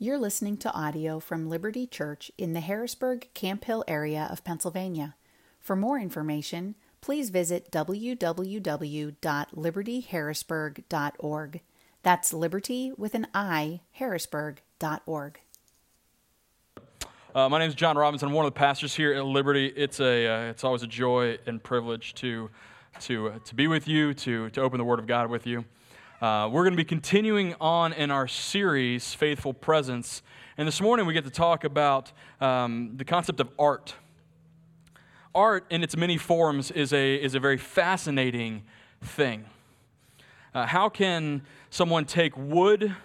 You're listening to audio from Liberty Church in the Harrisburg Camp Hill area of Pennsylvania. For more information, please visit www.libertyharrisburg.org. That's liberty with an I, harrisburg.org. Uh, my name is John Robinson. I'm one of the pastors here at Liberty. It's, a, uh, it's always a joy and privilege to, to, uh, to be with you, to, to open the Word of God with you. Uh, we're going to be continuing on in our series, Faithful Presence. And this morning we get to talk about um, the concept of art. Art, in its many forms, is a, is a very fascinating thing. Uh, how can someone take wood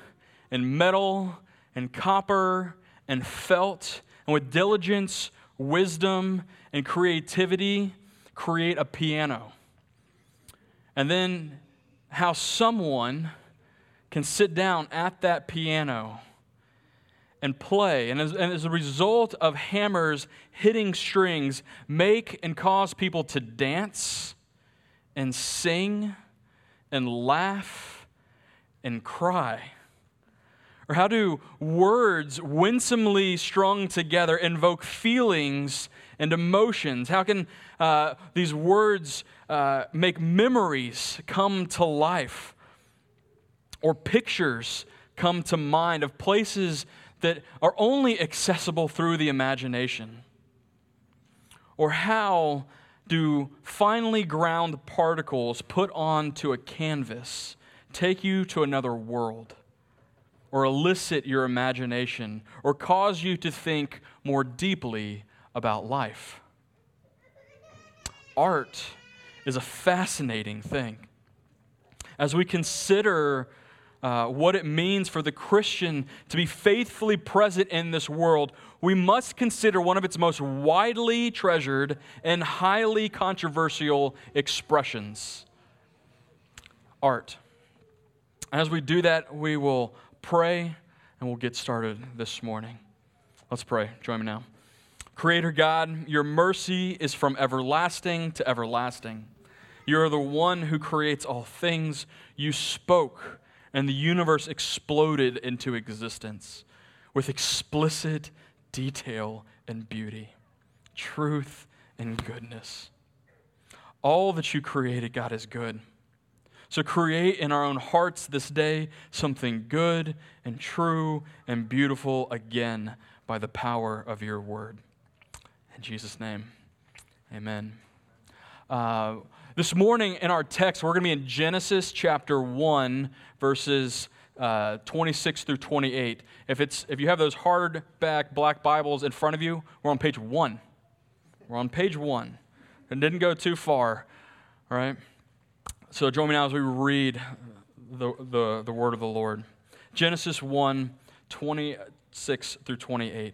and metal and copper and felt and with diligence, wisdom, and creativity create a piano? And then how someone can sit down at that piano and play, and as, and as, a result of hammers hitting strings, make and cause people to dance and sing and laugh and cry? Or how do words winsomely strung together invoke feelings and emotions? How can uh, these words uh, make memories come to life or pictures come to mind of places that are only accessible through the imagination? Or how do finely ground particles put onto a canvas take you to another world? Or elicit your imagination, or cause you to think more deeply about life? Art is a fascinating thing. As we consider uh, what it means for the Christian to be faithfully present in this world, we must consider one of its most widely treasured and highly controversial expressions art. As we do that, we will pray and we'll get started this morning. Let's pray. Join me now. Creator God, your mercy is from everlasting to everlasting. You are the one who creates all things. You spoke, and the universe exploded into existence with explicit detail and beauty, truth and goodness. All that you created, God, is good. So create in our own hearts this day something good and true and beautiful again by the power of your word. In Jesus' name, amen. Uh, this morning in our text, we're going to be in Genesis chapter 1, verses uh, 26 through 28. If, it's, if you have those hardback black Bibles in front of you, we're on page 1. We're on page 1. And didn't go too far, all right? So join me now as we read the, the, the word of the Lord. Genesis 1, 26 through 28.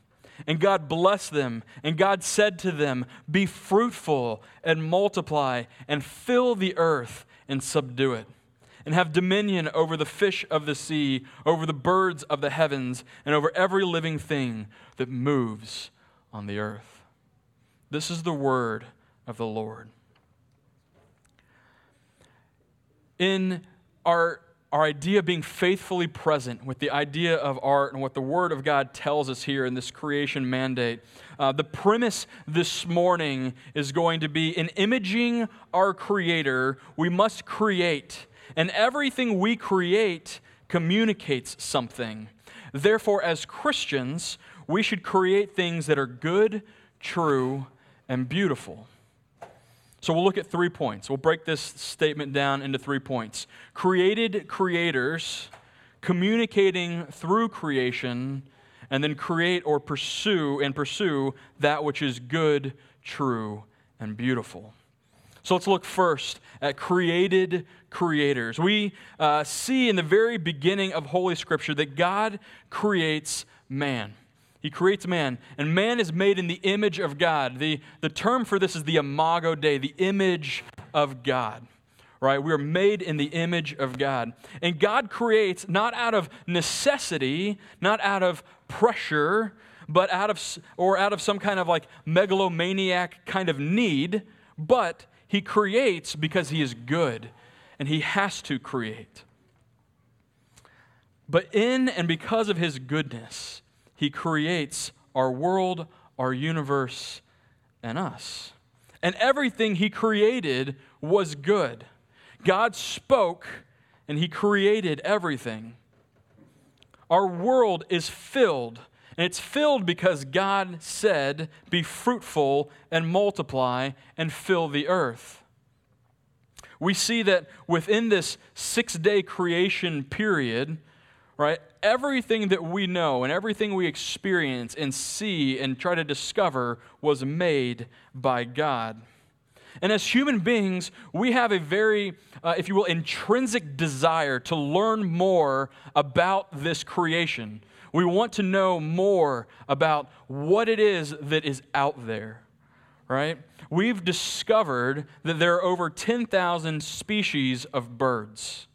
And God blessed them, and God said to them, Be fruitful and multiply, and fill the earth and subdue it, and have dominion over the fish of the sea, over the birds of the heavens, and over every living thing that moves on the earth. This is the word of the Lord. In our, our idea of being faithfully present with the idea of art and what the Word of God tells us here in this creation mandate, uh, the premise this morning is going to be in imaging our Creator, we must create. And everything we create communicates something. Therefore, as Christians, we should create things that are good, true, and beautiful. So we'll look at three points. We'll break this statement down into three points. Created creators communicating through creation and then create or pursue and pursue that which is good, true, and beautiful. So let's look first at created creators. We uh, see in the very beginning of Holy Scripture that God creates man. He creates man, and man is made in the image of God. The, the term for this is the imago Dei, the image of God. Right? We are made in the image of God. And God creates not out of necessity, not out of pressure, but out of or out of some kind of like megalomaniac kind of need, but he creates because he is good and he has to create. But in and because of his goodness, he creates our world, our universe, and us. And everything He created was good. God spoke and He created everything. Our world is filled, and it's filled because God said, Be fruitful and multiply and fill the earth. We see that within this six day creation period, right, everything that we know and everything we experience and see and try to discover was made by God. And as human beings, we have a very, uh, if you will, intrinsic desire to learn more about this creation. We want to know more about what it is that is out there, right? We've discovered that there are over 10,000 species of birds.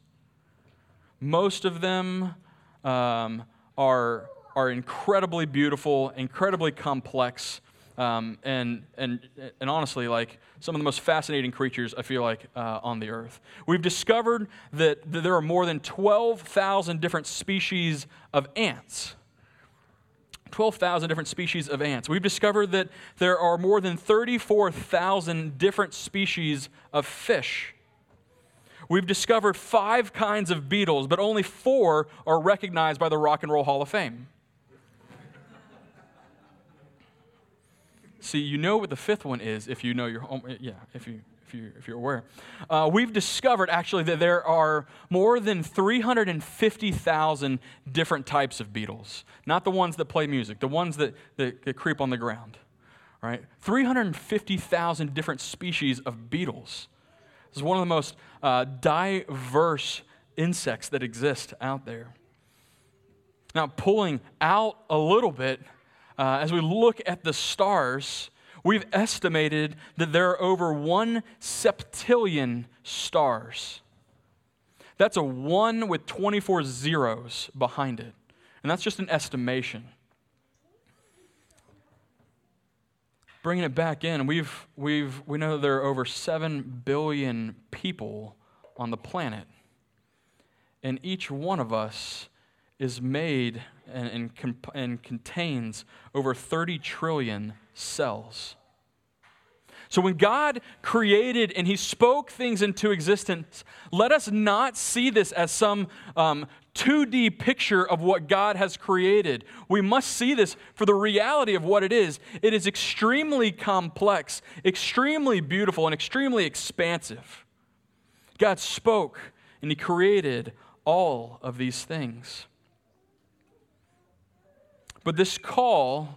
Most of them um, are, are incredibly beautiful, incredibly complex, um, and, and, and honestly, like some of the most fascinating creatures, I feel like, uh, on the earth. We've discovered that, that there are more than 12,000 different species of ants. 12,000 different species of ants. We've discovered that there are more than 34,000 different species of fish. We've discovered five kinds of Beatles, but only four are recognized by the Rock and Roll Hall of Fame. See, you know what the fifth one is if you know your home. Yeah, if you if you if you're aware. Uh, we've discovered actually that there are more than 350,000 different types of beetles. Not the ones that play music, the ones that, that, that creep on the ground. Right? 350,000 different species of beetles. Is one of the most uh, diverse insects that exist out there. Now, pulling out a little bit, uh, as we look at the stars, we've estimated that there are over one septillion stars. That's a one with 24 zeros behind it. And that's just an estimation. Bringing it back in, we've, we've, we know there are over 7 billion people on the planet. And each one of us is made and, and, and contains over 30 trillion cells. So when God created and He spoke things into existence, let us not see this as some um, 2D picture of what God has created. We must see this for the reality of what it is. It is extremely complex, extremely beautiful, and extremely expansive. God spoke and He created all of these things. But this call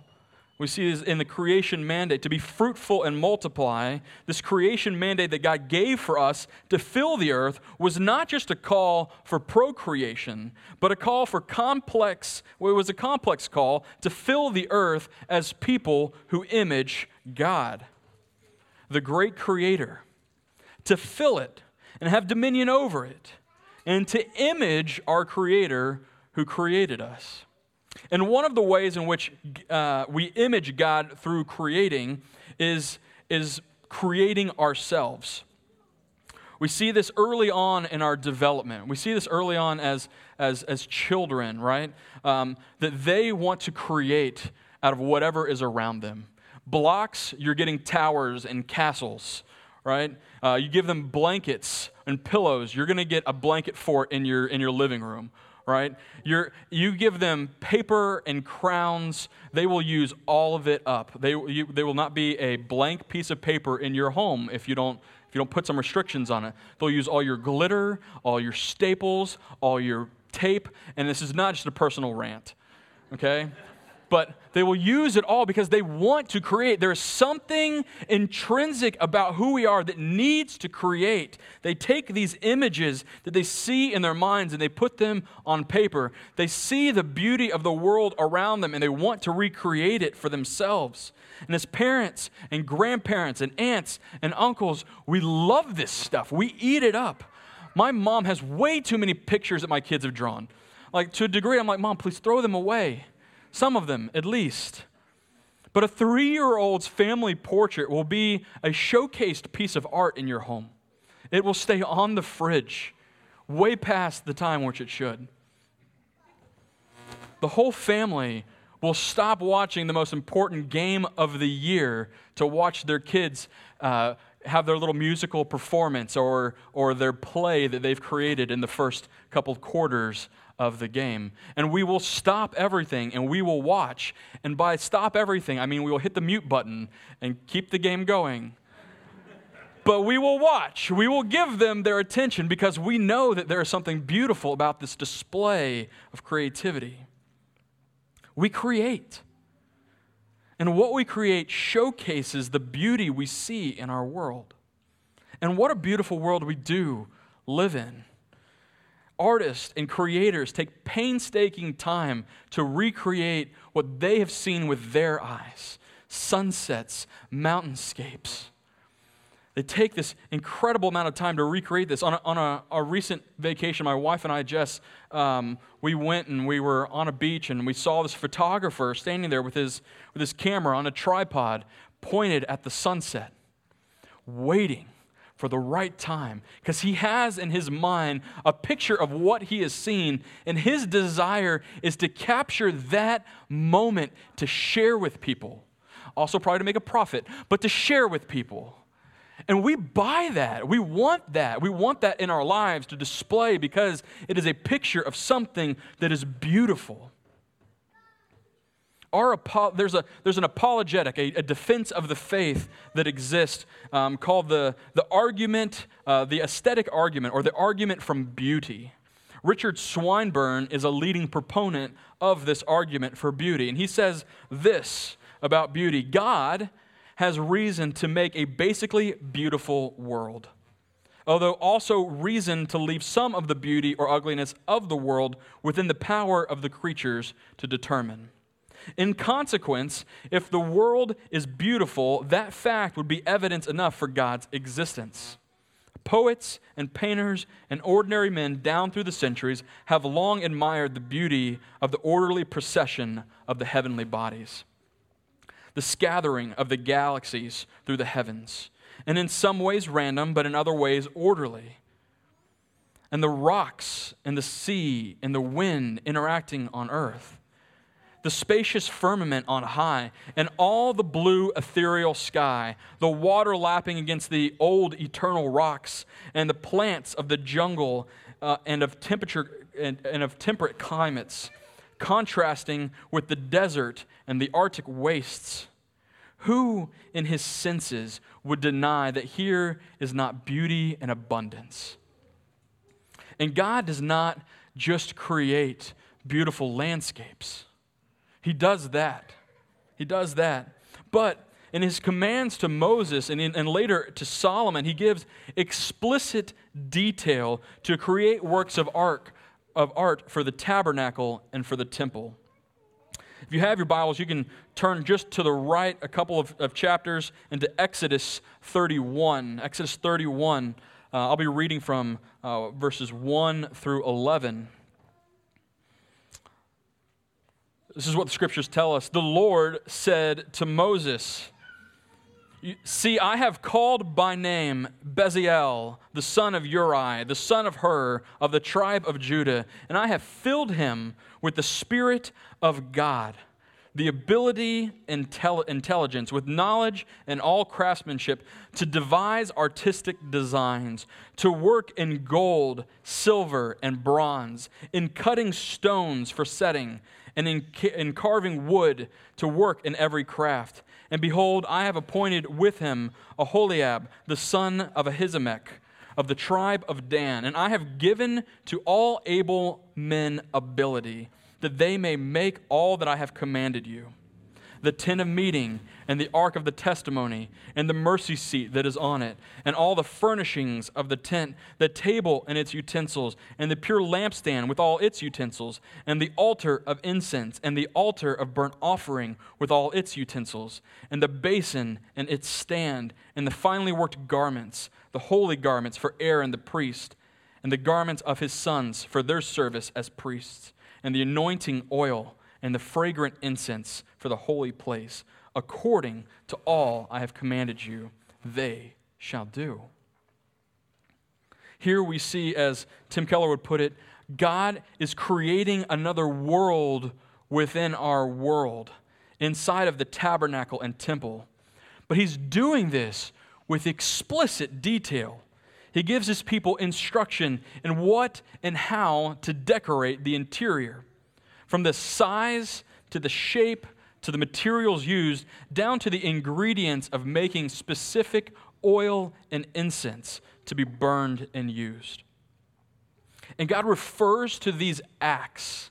we see this in the creation mandate to be fruitful and multiply. This creation mandate that God gave for us to fill the earth was not just a call for procreation, but a call for complex, well, it was a complex call to fill the earth as people who image God, the great creator, to fill it and have dominion over it, and to image our creator who created us. And one of the ways in which uh, we image God through creating is, is creating ourselves. We see this early on in our development. We see this early on as, as, as children, right? Um, that they want to create out of whatever is around them. Blocks, you're getting towers and castles, right? Uh, you give them blankets and pillows, you're going to get a blanket fort in your, in your living room right? You're, you give them paper and crowns, they will use all of it up. They, you, they will not be a blank piece of paper in your home if you don't if you don't put some restrictions on it. They'll use all your glitter, all your staples, all your tape, and this is not just a personal rant, okay? But they will use it all because they want to create. There's something intrinsic about who we are that needs to create. They take these images that they see in their minds and they put them on paper. They see the beauty of the world around them and they want to recreate it for themselves. And as parents and grandparents and aunts and uncles, we love this stuff. We eat it up. My mom has way too many pictures that my kids have drawn. Like, to a degree, I'm like, Mom, please throw them away. Some of them, at least. But a three year old's family portrait will be a showcased piece of art in your home. It will stay on the fridge way past the time which it should. The whole family will stop watching the most important game of the year to watch their kids uh, have their little musical performance or, or their play that they've created in the first couple quarters of the game. And we will stop everything and we will watch. And by stop everything, I mean we will hit the mute button and keep the game going. but we will watch. We will give them their attention because we know that there is something beautiful about this display of creativity. We create. And what we create showcases the beauty we see in our world. And what a beautiful world we do live in artists and creators take painstaking time to recreate what they have seen with their eyes sunsets, mountainscapes. They take this incredible amount of time to recreate this. On a, on a, a recent vacation, my wife and I, Jess, um, we went and we were on a beach and we saw this photographer standing there with his, with his camera on a tripod pointed at the sunset, waiting for the right time because he has in his mind a picture of what he has seen, and his desire is to capture that moment to share with people. Also, probably to make a profit, but to share with people. And we buy that. We want that. We want that in our lives to display because it is a picture of something that is beautiful. There's, a, there's an apologetic, a, a defense of the faith that exists um, called the, the argument, uh, the aesthetic argument, or the argument from beauty. Richard Swinburne is a leading proponent of this argument for beauty. And he says this about beauty God has reason to make a basically beautiful world, although also reason to leave some of the beauty or ugliness of the world within the power of the creatures to determine. In consequence, if the world is beautiful, that fact would be evidence enough for God's existence. Poets and painters and ordinary men down through the centuries have long admired the beauty of the orderly procession of the heavenly bodies, the scattering of the galaxies through the heavens, and in some ways random, but in other ways orderly. And the rocks and the sea and the wind interacting on earth the spacious firmament on high, and all the blue ethereal sky, the water lapping against the old eternal rocks, and the plants of the jungle uh, and of temperature and, and of temperate climates, contrasting with the desert and the arctic wastes. Who in his senses would deny that here is not beauty and abundance? And God does not just create beautiful landscapes. He does that. He does that. But in his commands to Moses and, in, and later to Solomon, he gives explicit detail to create works of art, of art for the tabernacle and for the temple. If you have your Bibles, you can turn just to the right a couple of, of chapters into Exodus 31. Exodus 31, uh, I'll be reading from uh, verses 1 through 11. This is what the scriptures tell us. The Lord said to Moses, See, I have called by name Bezalel, the son of Uri, the son of Hur, of the tribe of Judah, and I have filled him with the Spirit of God, the ability and intelligence, with knowledge and all craftsmanship, to devise artistic designs, to work in gold, silver, and bronze, in cutting stones for setting and in, in carving wood to work in every craft. And behold, I have appointed with him Aholiab, the son of Ahisamach, of the tribe of Dan. And I have given to all able men ability that they may make all that I have commanded you. The tent of meeting, and the ark of the testimony, and the mercy seat that is on it, and all the furnishings of the tent, the table and its utensils, and the pure lampstand with all its utensils, and the altar of incense, and the altar of burnt offering with all its utensils, and the basin and its stand, and the finely worked garments, the holy garments for Aaron the priest, and the garments of his sons for their service as priests, and the anointing oil and the fragrant incense for the holy place, according to all I have commanded you, they shall do. Here we see, as Tim Keller would put it, God is creating another world within our world, inside of the tabernacle and temple. But he's doing this with explicit detail. He gives his people instruction in what and how to decorate the interior from the size to the shape to the materials used, down to the ingredients of making specific oil and incense to be burned and used. And God refers to these acts,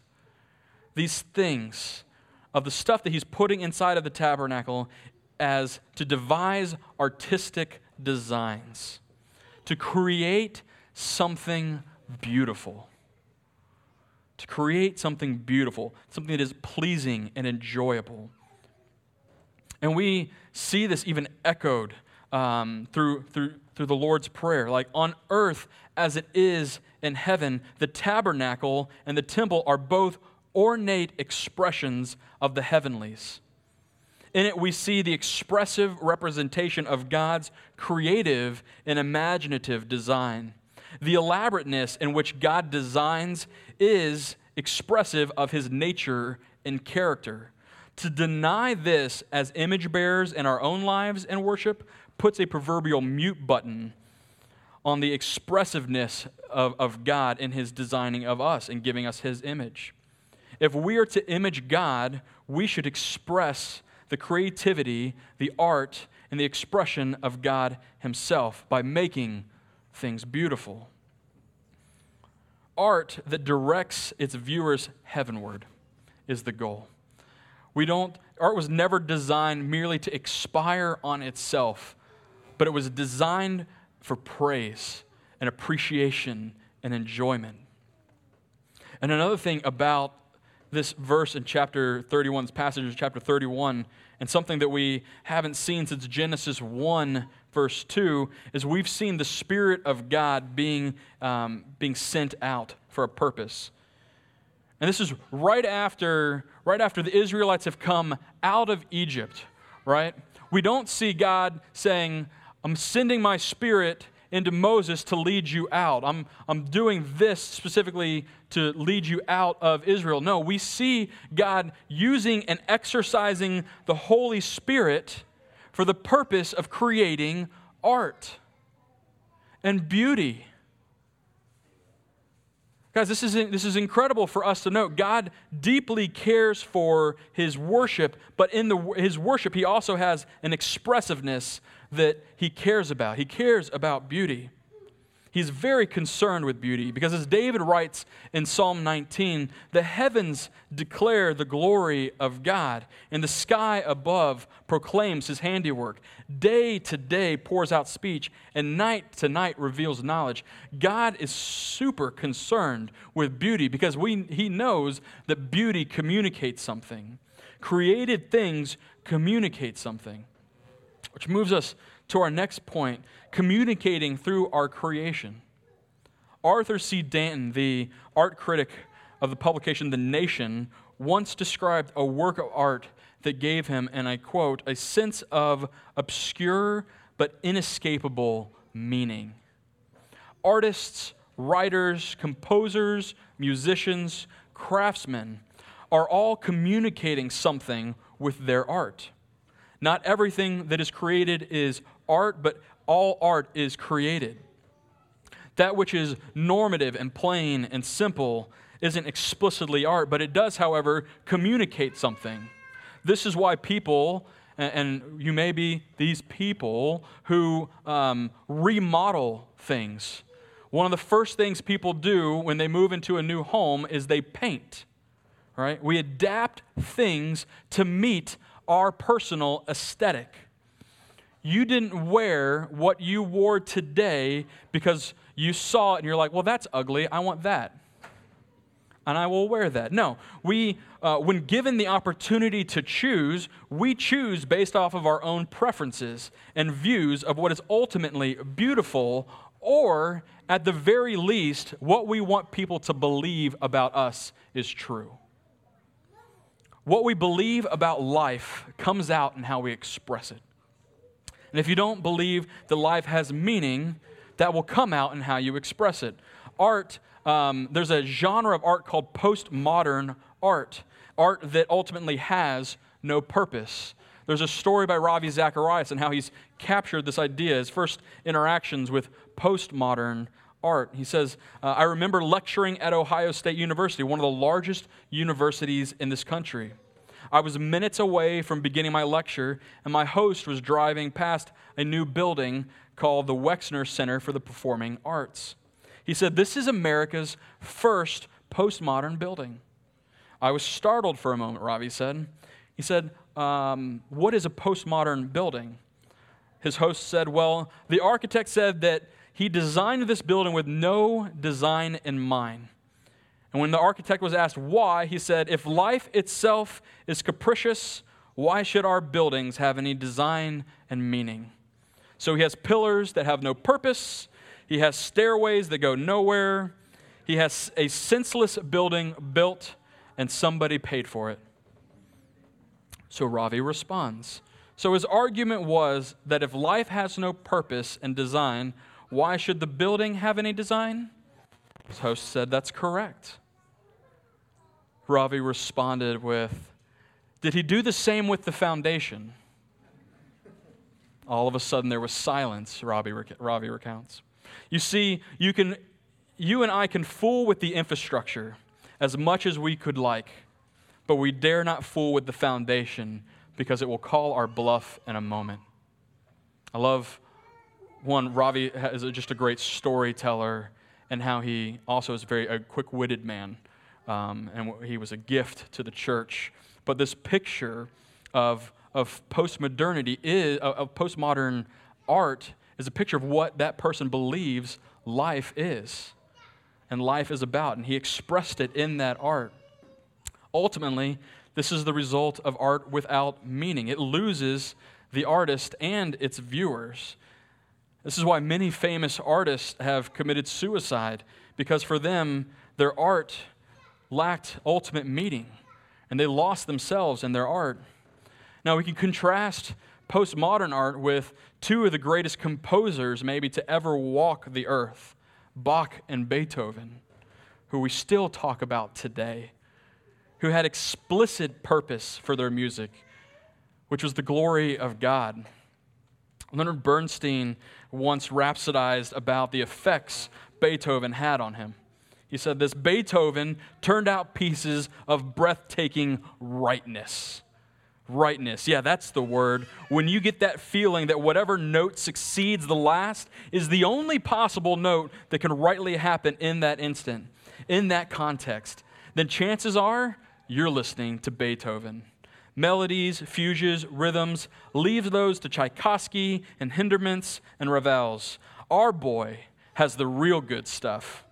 these things of the stuff that He's putting inside of the tabernacle as to devise artistic designs, to create something beautiful to create something beautiful, something that is pleasing and enjoyable. And we see this even echoed um, through, through, through the Lord's Prayer. Like on earth as it is in heaven, the tabernacle and the temple are both ornate expressions of the heavenlies. In it, we see the expressive representation of God's creative and imaginative design. The elaborateness in which God designs is expressive of his nature and character. To deny this as image bearers in our own lives and worship puts a proverbial mute button on the expressiveness of, of God in his designing of us and giving us his image. If we are to image God, we should express the creativity, the art, and the expression of God himself by making things beautiful. Art that directs its viewers heavenward is the goal. We don't, art was never designed merely to expire on itself, but it was designed for praise and appreciation and enjoyment. And another thing about this verse in chapter 31, this passage of chapter 31, and something that we haven't seen since Genesis 1 verse 2 is we've seen the Spirit of God being, um, being sent out for a purpose. And this is right after, right after the Israelites have come out of Egypt, right? We don't see God saying, I'm sending my spirit into Moses to lead you out. I'm, I'm doing this specifically to lead you out of Israel. No, we see God using and exercising the Holy Spirit for the purpose of creating art and beauty. Guys, this is, this is incredible for us to note. God deeply cares for his worship, but in the, his worship, he also has an expressiveness that he cares about. He cares about beauty. He's very concerned with beauty because, as David writes in Psalm 19, the heavens declare the glory of God, and the sky above proclaims his handiwork. Day to day pours out speech, and night to night reveals knowledge. God is super concerned with beauty because we, he knows that beauty communicates something. Created things communicate something, which moves us to our next point communicating through our creation. Arthur C. Danto, the art critic of the publication The Nation, once described a work of art that gave him, and I quote, a sense of obscure but inescapable meaning. Artists, writers, composers, musicians, craftsmen are all communicating something with their art. Not everything that is created is art, but all art is created. That which is normative and plain and simple isn't explicitly art, but it does, however, communicate something. This is why people, and you may be these people who um, remodel things. One of the first things people do when they move into a new home is they paint right? We adapt things to meet our personal aesthetic. You didn't wear what you wore today because you saw it and you're like, well, that's ugly. I want that. And I will wear that. No, we, uh, when given the opportunity to choose, we choose based off of our own preferences and views of what is ultimately beautiful, or at the very least, what we want people to believe about us is true. What we believe about life comes out in how we express it. And if you don't believe that life has meaning, that will come out in how you express it. Art, um, there's a genre of art called postmodern art, art that ultimately has no purpose. There's a story by Ravi Zacharias and how he's captured this idea, his first interactions with postmodern art. He says, uh, I remember lecturing at Ohio State University, one of the largest universities in this country. I was minutes away from beginning my lecture, and my host was driving past a new building called the Wexner Center for the Performing Arts. He said, This is America's first postmodern building. I was startled for a moment, Ravi said. He said, um, What is a postmodern building? His host said, Well, the architect said that he designed this building with no design in mind. And when the architect was asked why, he said, If life itself is capricious, why should our buildings have any design and meaning? So he has pillars that have no purpose, he has stairways that go nowhere, he has a senseless building built, and somebody paid for it. So Ravi responds. So his argument was that if life has no purpose and design, why should the building have any design? His host said, That's correct. Ravi responded with, Did he do the same with the foundation? All of a sudden, there was silence, Ravi, Ravi recounts. You see, you, can, you and I can fool with the infrastructure as much as we could like, but we dare not fool with the foundation because it will call our bluff in a moment. I love one, Ravi is just a great storyteller and how he also is very a quick-witted man, um, and he was a gift to the church. But this picture of of postmodernity is of postmodern art is a picture of what that person believes life is and life is about, and he expressed it in that art. Ultimately, this is the result of art without meaning. It loses the artist and its viewers. This is why many famous artists have committed suicide, because for them, their art lacked ultimate meaning, and they lost themselves in their art. Now, we can contrast postmodern art with two of the greatest composers, maybe, to ever walk the earth Bach and Beethoven, who we still talk about today, who had explicit purpose for their music, which was the glory of God. Leonard Bernstein once rhapsodized about the effects Beethoven had on him. He said this Beethoven turned out pieces of breathtaking rightness. Rightness, yeah, that's the word. When you get that feeling that whatever note succeeds the last is the only possible note that can rightly happen in that instant, in that context, then chances are you're listening to Beethoven melodies, fugues, rhythms, leaves those to Tchaikovsky and Hindemiths and Ravels. Our boy has the real good stuff,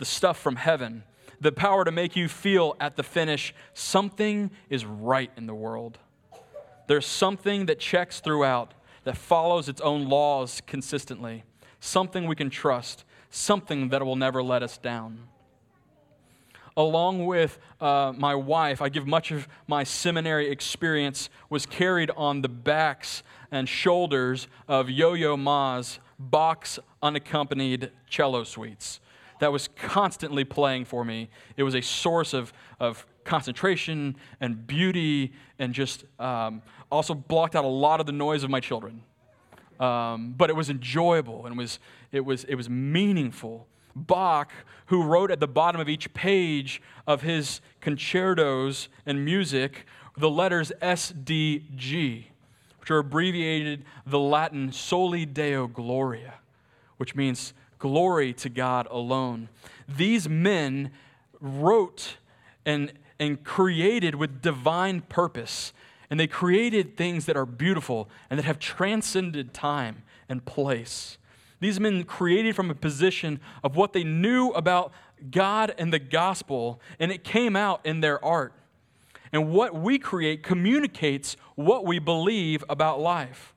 the stuff from heaven, the power to make you feel at the finish something is right in the world. There's something that checks throughout, that follows its own laws consistently, something we can trust, something that will never let us down along with uh, my wife, I give much of my seminary experience was carried on the backs and shoulders of Yo Yo Ma's Bach's unaccompanied cello suites. That was constantly playing for me. It was a source of, of concentration and beauty, and just um, also blocked out a lot of the noise of my children. Um, but it was enjoyable and was, it was, it was meaningful. Bach, who wrote at the bottom of each page of his concertos and music the letters SDG, which are abbreviated the Latin Soli Deo Gloria, which means glory to God alone. These men wrote and and created with divine purpose. And they created things that are beautiful and that have transcended time and place. These men created from a position of what they knew about God and the gospel, and it came out in their art. And what we create communicates what we believe about life.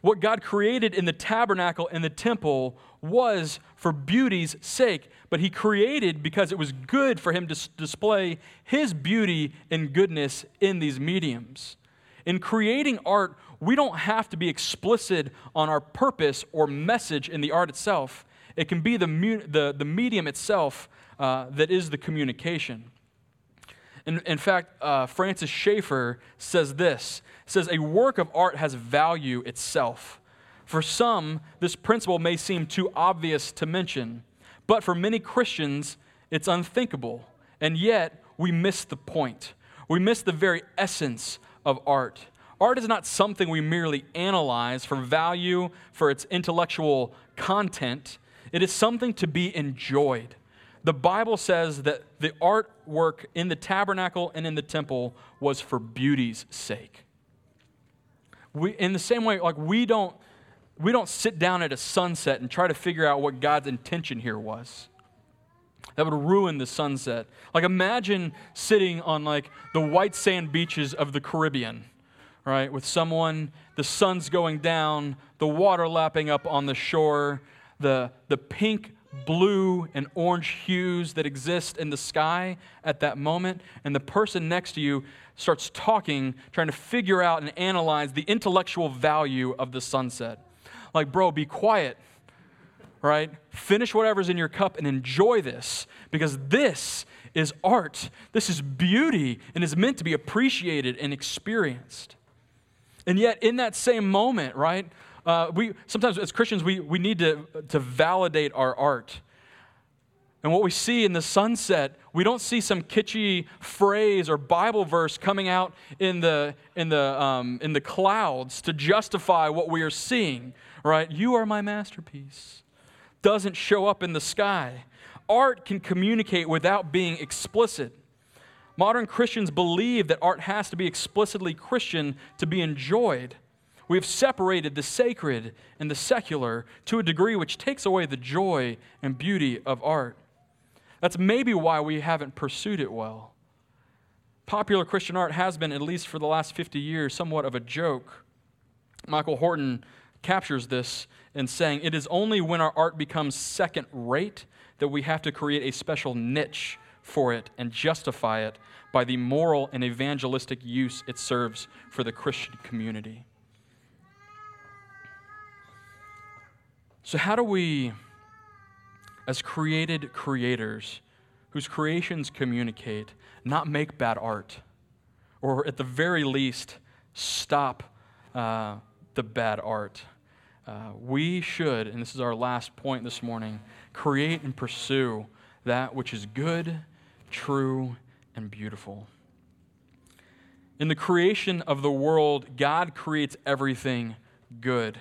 What God created in the tabernacle and the temple was for beauty's sake, but He created because it was good for Him to display His beauty and goodness in these mediums. In creating art, we don't have to be explicit on our purpose or message in the art itself. It can be the, the, the medium itself uh, that is the communication. In, in fact, uh, Francis Schaeffer says this says, A work of art has value itself. For some, this principle may seem too obvious to mention, but for many Christians, it's unthinkable. And yet, we miss the point. We miss the very essence of art. Art is not something we merely analyze for value, for its intellectual content. It is something to be enjoyed. The Bible says that the artwork in the tabernacle and in the temple was for beauty's sake. We, in the same way, like we don't, we don't sit down at a sunset and try to figure out what God's intention here was. That would ruin the sunset. Like imagine sitting on like the white sand beaches of the Caribbean, right, with someone, the sun's going down, the water lapping up on the shore, the, the pink blue and orange hues that exist in the sky at that moment, and the person next to you starts talking, trying to figure out and analyze the intellectual value of the sunset. Like, bro, be quiet, right? Finish whatever's in your cup and enjoy this because this is art. This is beauty and is meant to be appreciated and experienced. And yet, in that same moment, right, uh, we, sometimes as Christians, we, we need to, to validate our art. And what we see in the sunset, we don't see some kitschy phrase or Bible verse coming out in the, in the, um, in the clouds to justify what we are seeing, right? You are my masterpiece. Doesn't show up in the sky. Art can communicate without being explicit. Modern Christians believe that art has to be explicitly Christian to be enjoyed. We have separated the sacred and the secular to a degree which takes away the joy and beauty of art. That's maybe why we haven't pursued it well. Popular Christian art has been, at least for the last 50 years, somewhat of a joke. Michael Horton captures this in saying, It is only when our art becomes second rate that we have to create a special niche for it and justify it by the moral and evangelistic use it serves for the Christian community. So, how do we, as created creators, whose creations communicate, not make bad art? Or at the very least, stop uh, the bad art? Uh, we should, and this is our last point this morning, create and pursue that which is good, true, and beautiful. In the creation of the world, God creates everything good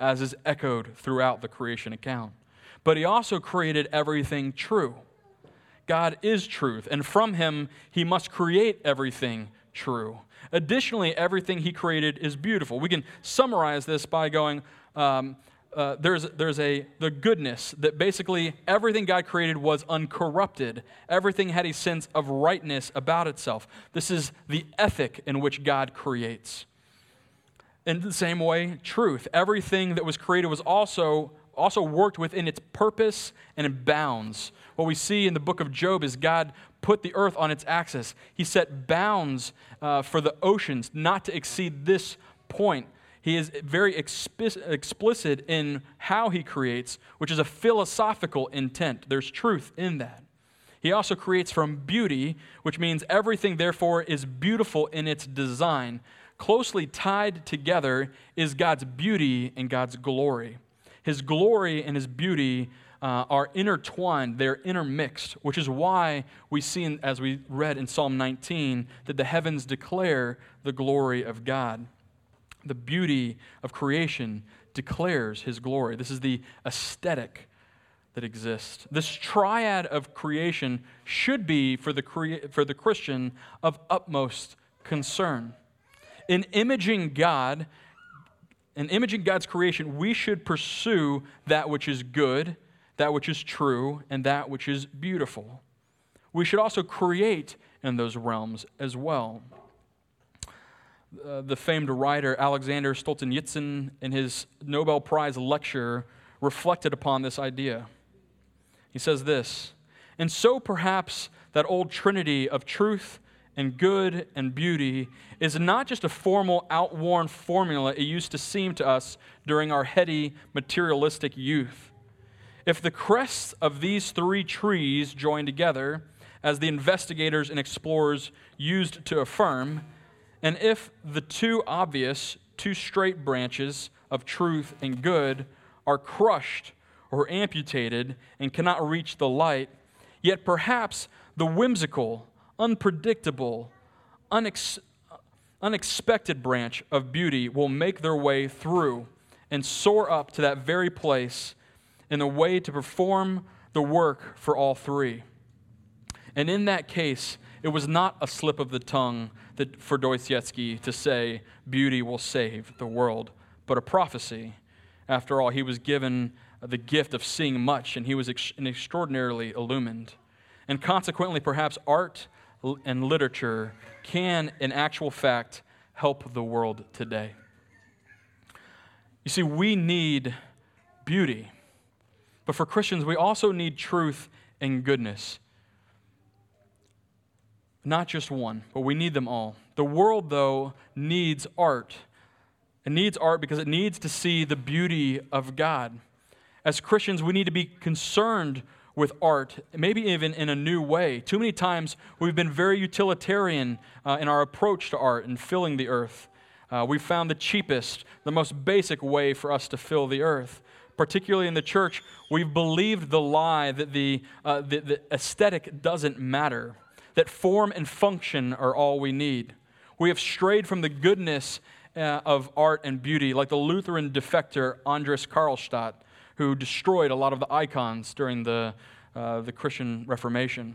as is echoed throughout the creation account. But he also created everything true. God is truth, and from him he must create everything true. Additionally, everything he created is beautiful. We can summarize this by going, um, uh, there's, there's a, the goodness that basically everything God created was uncorrupted. Everything had a sense of rightness about itself. This is the ethic in which God creates. In the same way, truth. Everything that was created was also, also worked within its purpose and in bounds. What we see in the book of Job is God put the earth on its axis. He set bounds uh, for the oceans not to exceed this point. He is very explicit in how he creates, which is a philosophical intent. There's truth in that. He also creates from beauty, which means everything, therefore, is beautiful in its design closely tied together is God's beauty and God's glory. His glory and his beauty uh, are intertwined, they're intermixed, which is why we see, in, as we read in Psalm 19, that the heavens declare the glory of God. The beauty of creation declares his glory. This is the aesthetic that exists. This triad of creation should be, for the, crea- for the Christian, of utmost concern. In imaging God, in imaging God's creation, we should pursue that which is good, that which is true, and that which is beautiful. We should also create in those realms as well. Uh, the famed writer Alexander Solzhenitsyn, in his Nobel Prize lecture, reflected upon this idea. He says this And so perhaps that old trinity of truth and good and beauty is not just a formal, outworn formula it used to seem to us during our heady, materialistic youth. If the crests of these three trees join together, as the investigators and explorers used to affirm, and if the two obvious, two straight branches of truth and good are crushed or amputated and cannot reach the light, yet perhaps the whimsical, unpredictable, unex- unexpected branch of beauty will make their way through and soar up to that very place in a way to perform the work for all three. And in that case, it was not a slip of the tongue that, for Dostoevsky to say, beauty will save the world, but a prophecy. After all, he was given the gift of seeing much, and he was ex- extraordinarily illumined. And consequently, perhaps art and literature can, in actual fact, help the world today. You see, we need beauty, but for Christians, we also need truth and goodness. Not just one, but we need them all. The world, though, needs art. It needs art because it needs to see the beauty of God. As Christians, we need to be concerned with art, maybe even in a new way. Too many times we've been very utilitarian uh, in our approach to art and filling the earth. Uh, we've found the cheapest, the most basic way for us to fill the earth. Particularly in the church, we've believed the lie that the, uh, the, the aesthetic doesn't matter that form and function are all we need. We have strayed from the goodness uh, of art and beauty, like the Lutheran defector Andreas Karlstadt, who destroyed a lot of the icons during the, uh, the Christian Reformation.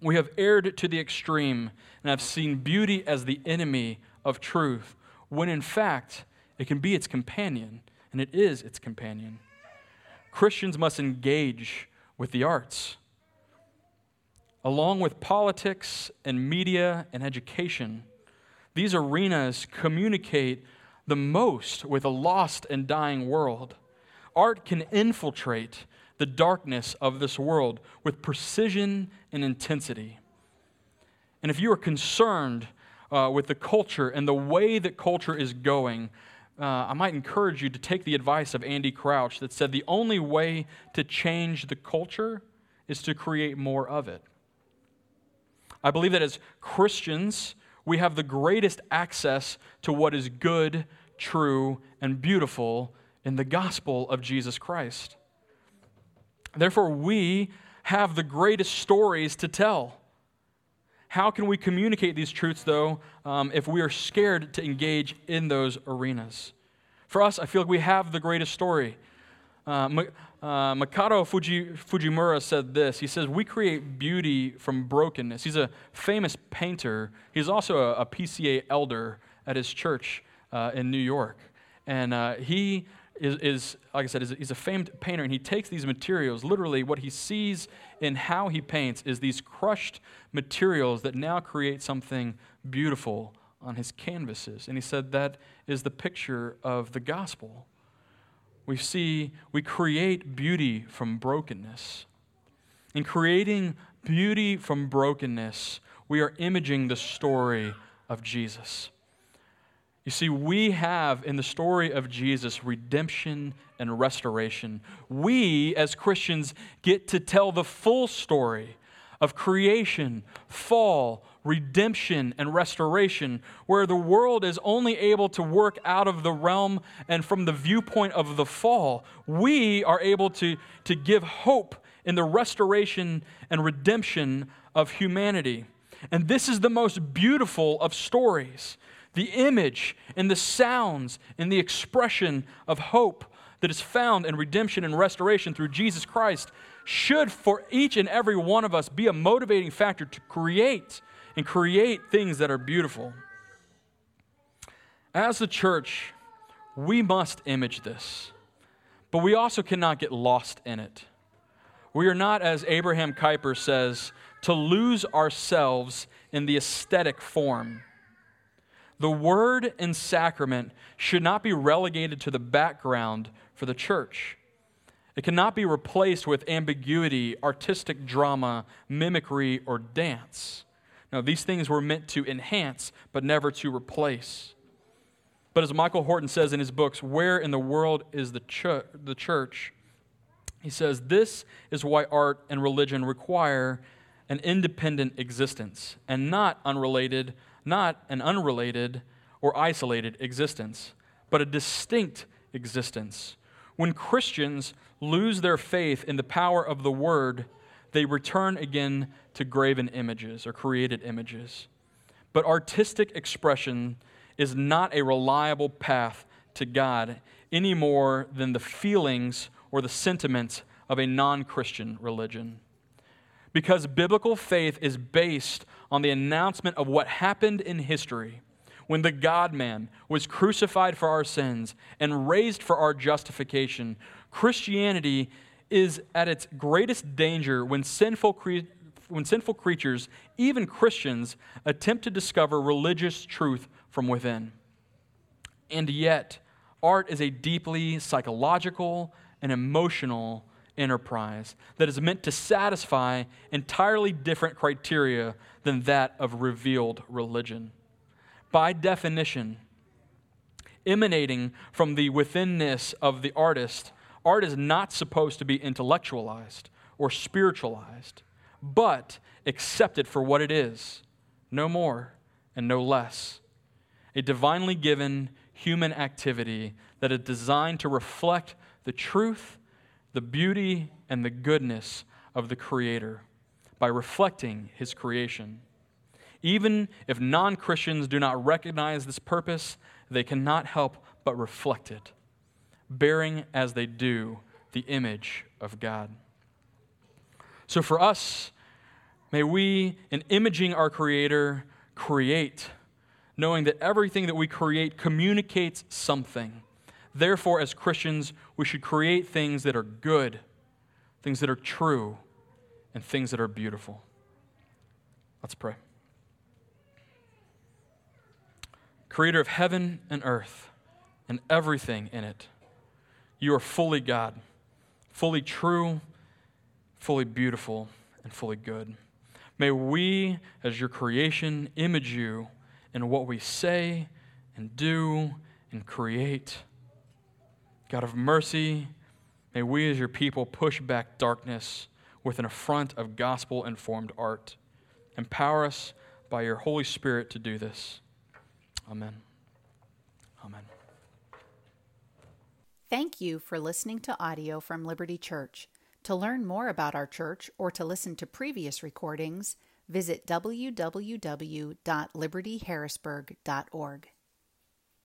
We have erred to the extreme and have seen beauty as the enemy of truth, when in fact it can be its companion, and it is its companion. Christians must engage with the arts along with politics and media and education, these arenas communicate the most with a lost and dying world. Art can infiltrate the darkness of this world with precision and intensity. And if you are concerned uh, with the culture and the way that culture is going, uh, I might encourage you to take the advice of Andy Crouch that said the only way to change the culture is to create more of it. I believe that as Christians, we have the greatest access to what is good, true, and beautiful in the gospel of Jesus Christ. Therefore, we have the greatest stories to tell. How can we communicate these truths, though, um, if we are scared to engage in those arenas? For us, I feel like we have the greatest story. Uh, uh, Makoto Fuji, Fujimura said this. He says, We create beauty from brokenness. He's a famous painter. He's also a, a PCA elder at his church uh, in New York. And uh, he is, is, like I said, is, he's a famed painter, and he takes these materials. Literally, what he sees in how he paints is these crushed materials that now create something beautiful on his canvases. And he said that is the picture of the gospel we see we create beauty from brokenness. In creating beauty from brokenness, we are imaging the story of Jesus. You see, we have in the story of Jesus redemption and restoration. We, as Christians, get to tell the full story of creation, fall, redemption, and restoration, where the world is only able to work out of the realm and from the viewpoint of the fall. We are able to, to give hope in the restoration and redemption of humanity. And this is the most beautiful of stories the image and the sounds and the expression of hope that is found in redemption and restoration through Jesus Christ should, for each and every one of us, be a motivating factor to create and create things that are beautiful. As the church, we must image this, but we also cannot get lost in it. We are not, as Abraham Kuyper says, to lose ourselves in the aesthetic form. The word and sacrament should not be relegated to the background for the church. It cannot be replaced with ambiguity, artistic drama, mimicry, or dance. Now, these things were meant to enhance, but never to replace. But as Michael Horton says in his books, Where in the World is the, ch- the Church? He says, This is why art and religion require an independent existence and not unrelated, not an unrelated or isolated existence, but a distinct existence. When Christians lose their faith in the power of the Word, they return again to graven images or created images. But artistic expression is not a reliable path to God any more than the feelings or the sentiments of a non Christian religion. Because biblical faith is based on the announcement of what happened in history when the God man was crucified for our sins and raised for our justification. Christianity is at its greatest danger when sinful, cre- when sinful creatures, even Christians, attempt to discover religious truth from within. And yet, art is a deeply psychological and emotional enterprise that is meant to satisfy entirely different criteria than that of revealed religion. By definition, emanating from the withinness of the artist, art is not supposed to be intellectualized or spiritualized, but accepted for what it is, no more and no less. A divinely given human activity that is designed to reflect the truth the beauty and the goodness of the Creator by reflecting His creation. Even if non Christians do not recognize this purpose, they cannot help but reflect it, bearing as they do the image of God. So for us, may we, in imaging our Creator, create, knowing that everything that we create communicates something Therefore, as Christians, we should create things that are good, things that are true, and things that are beautiful. Let's pray. Creator of heaven and earth and everything in it, you are fully God, fully true, fully beautiful, and fully good. May we, as your creation, image you in what we say and do and create. God of mercy, may we as your people push back darkness with an affront of gospel informed art. Empower us by your Holy Spirit to do this. Amen. Amen. Thank you for listening to audio from Liberty Church. To learn more about our church or to listen to previous recordings, visit www.libertyharrisburg.org.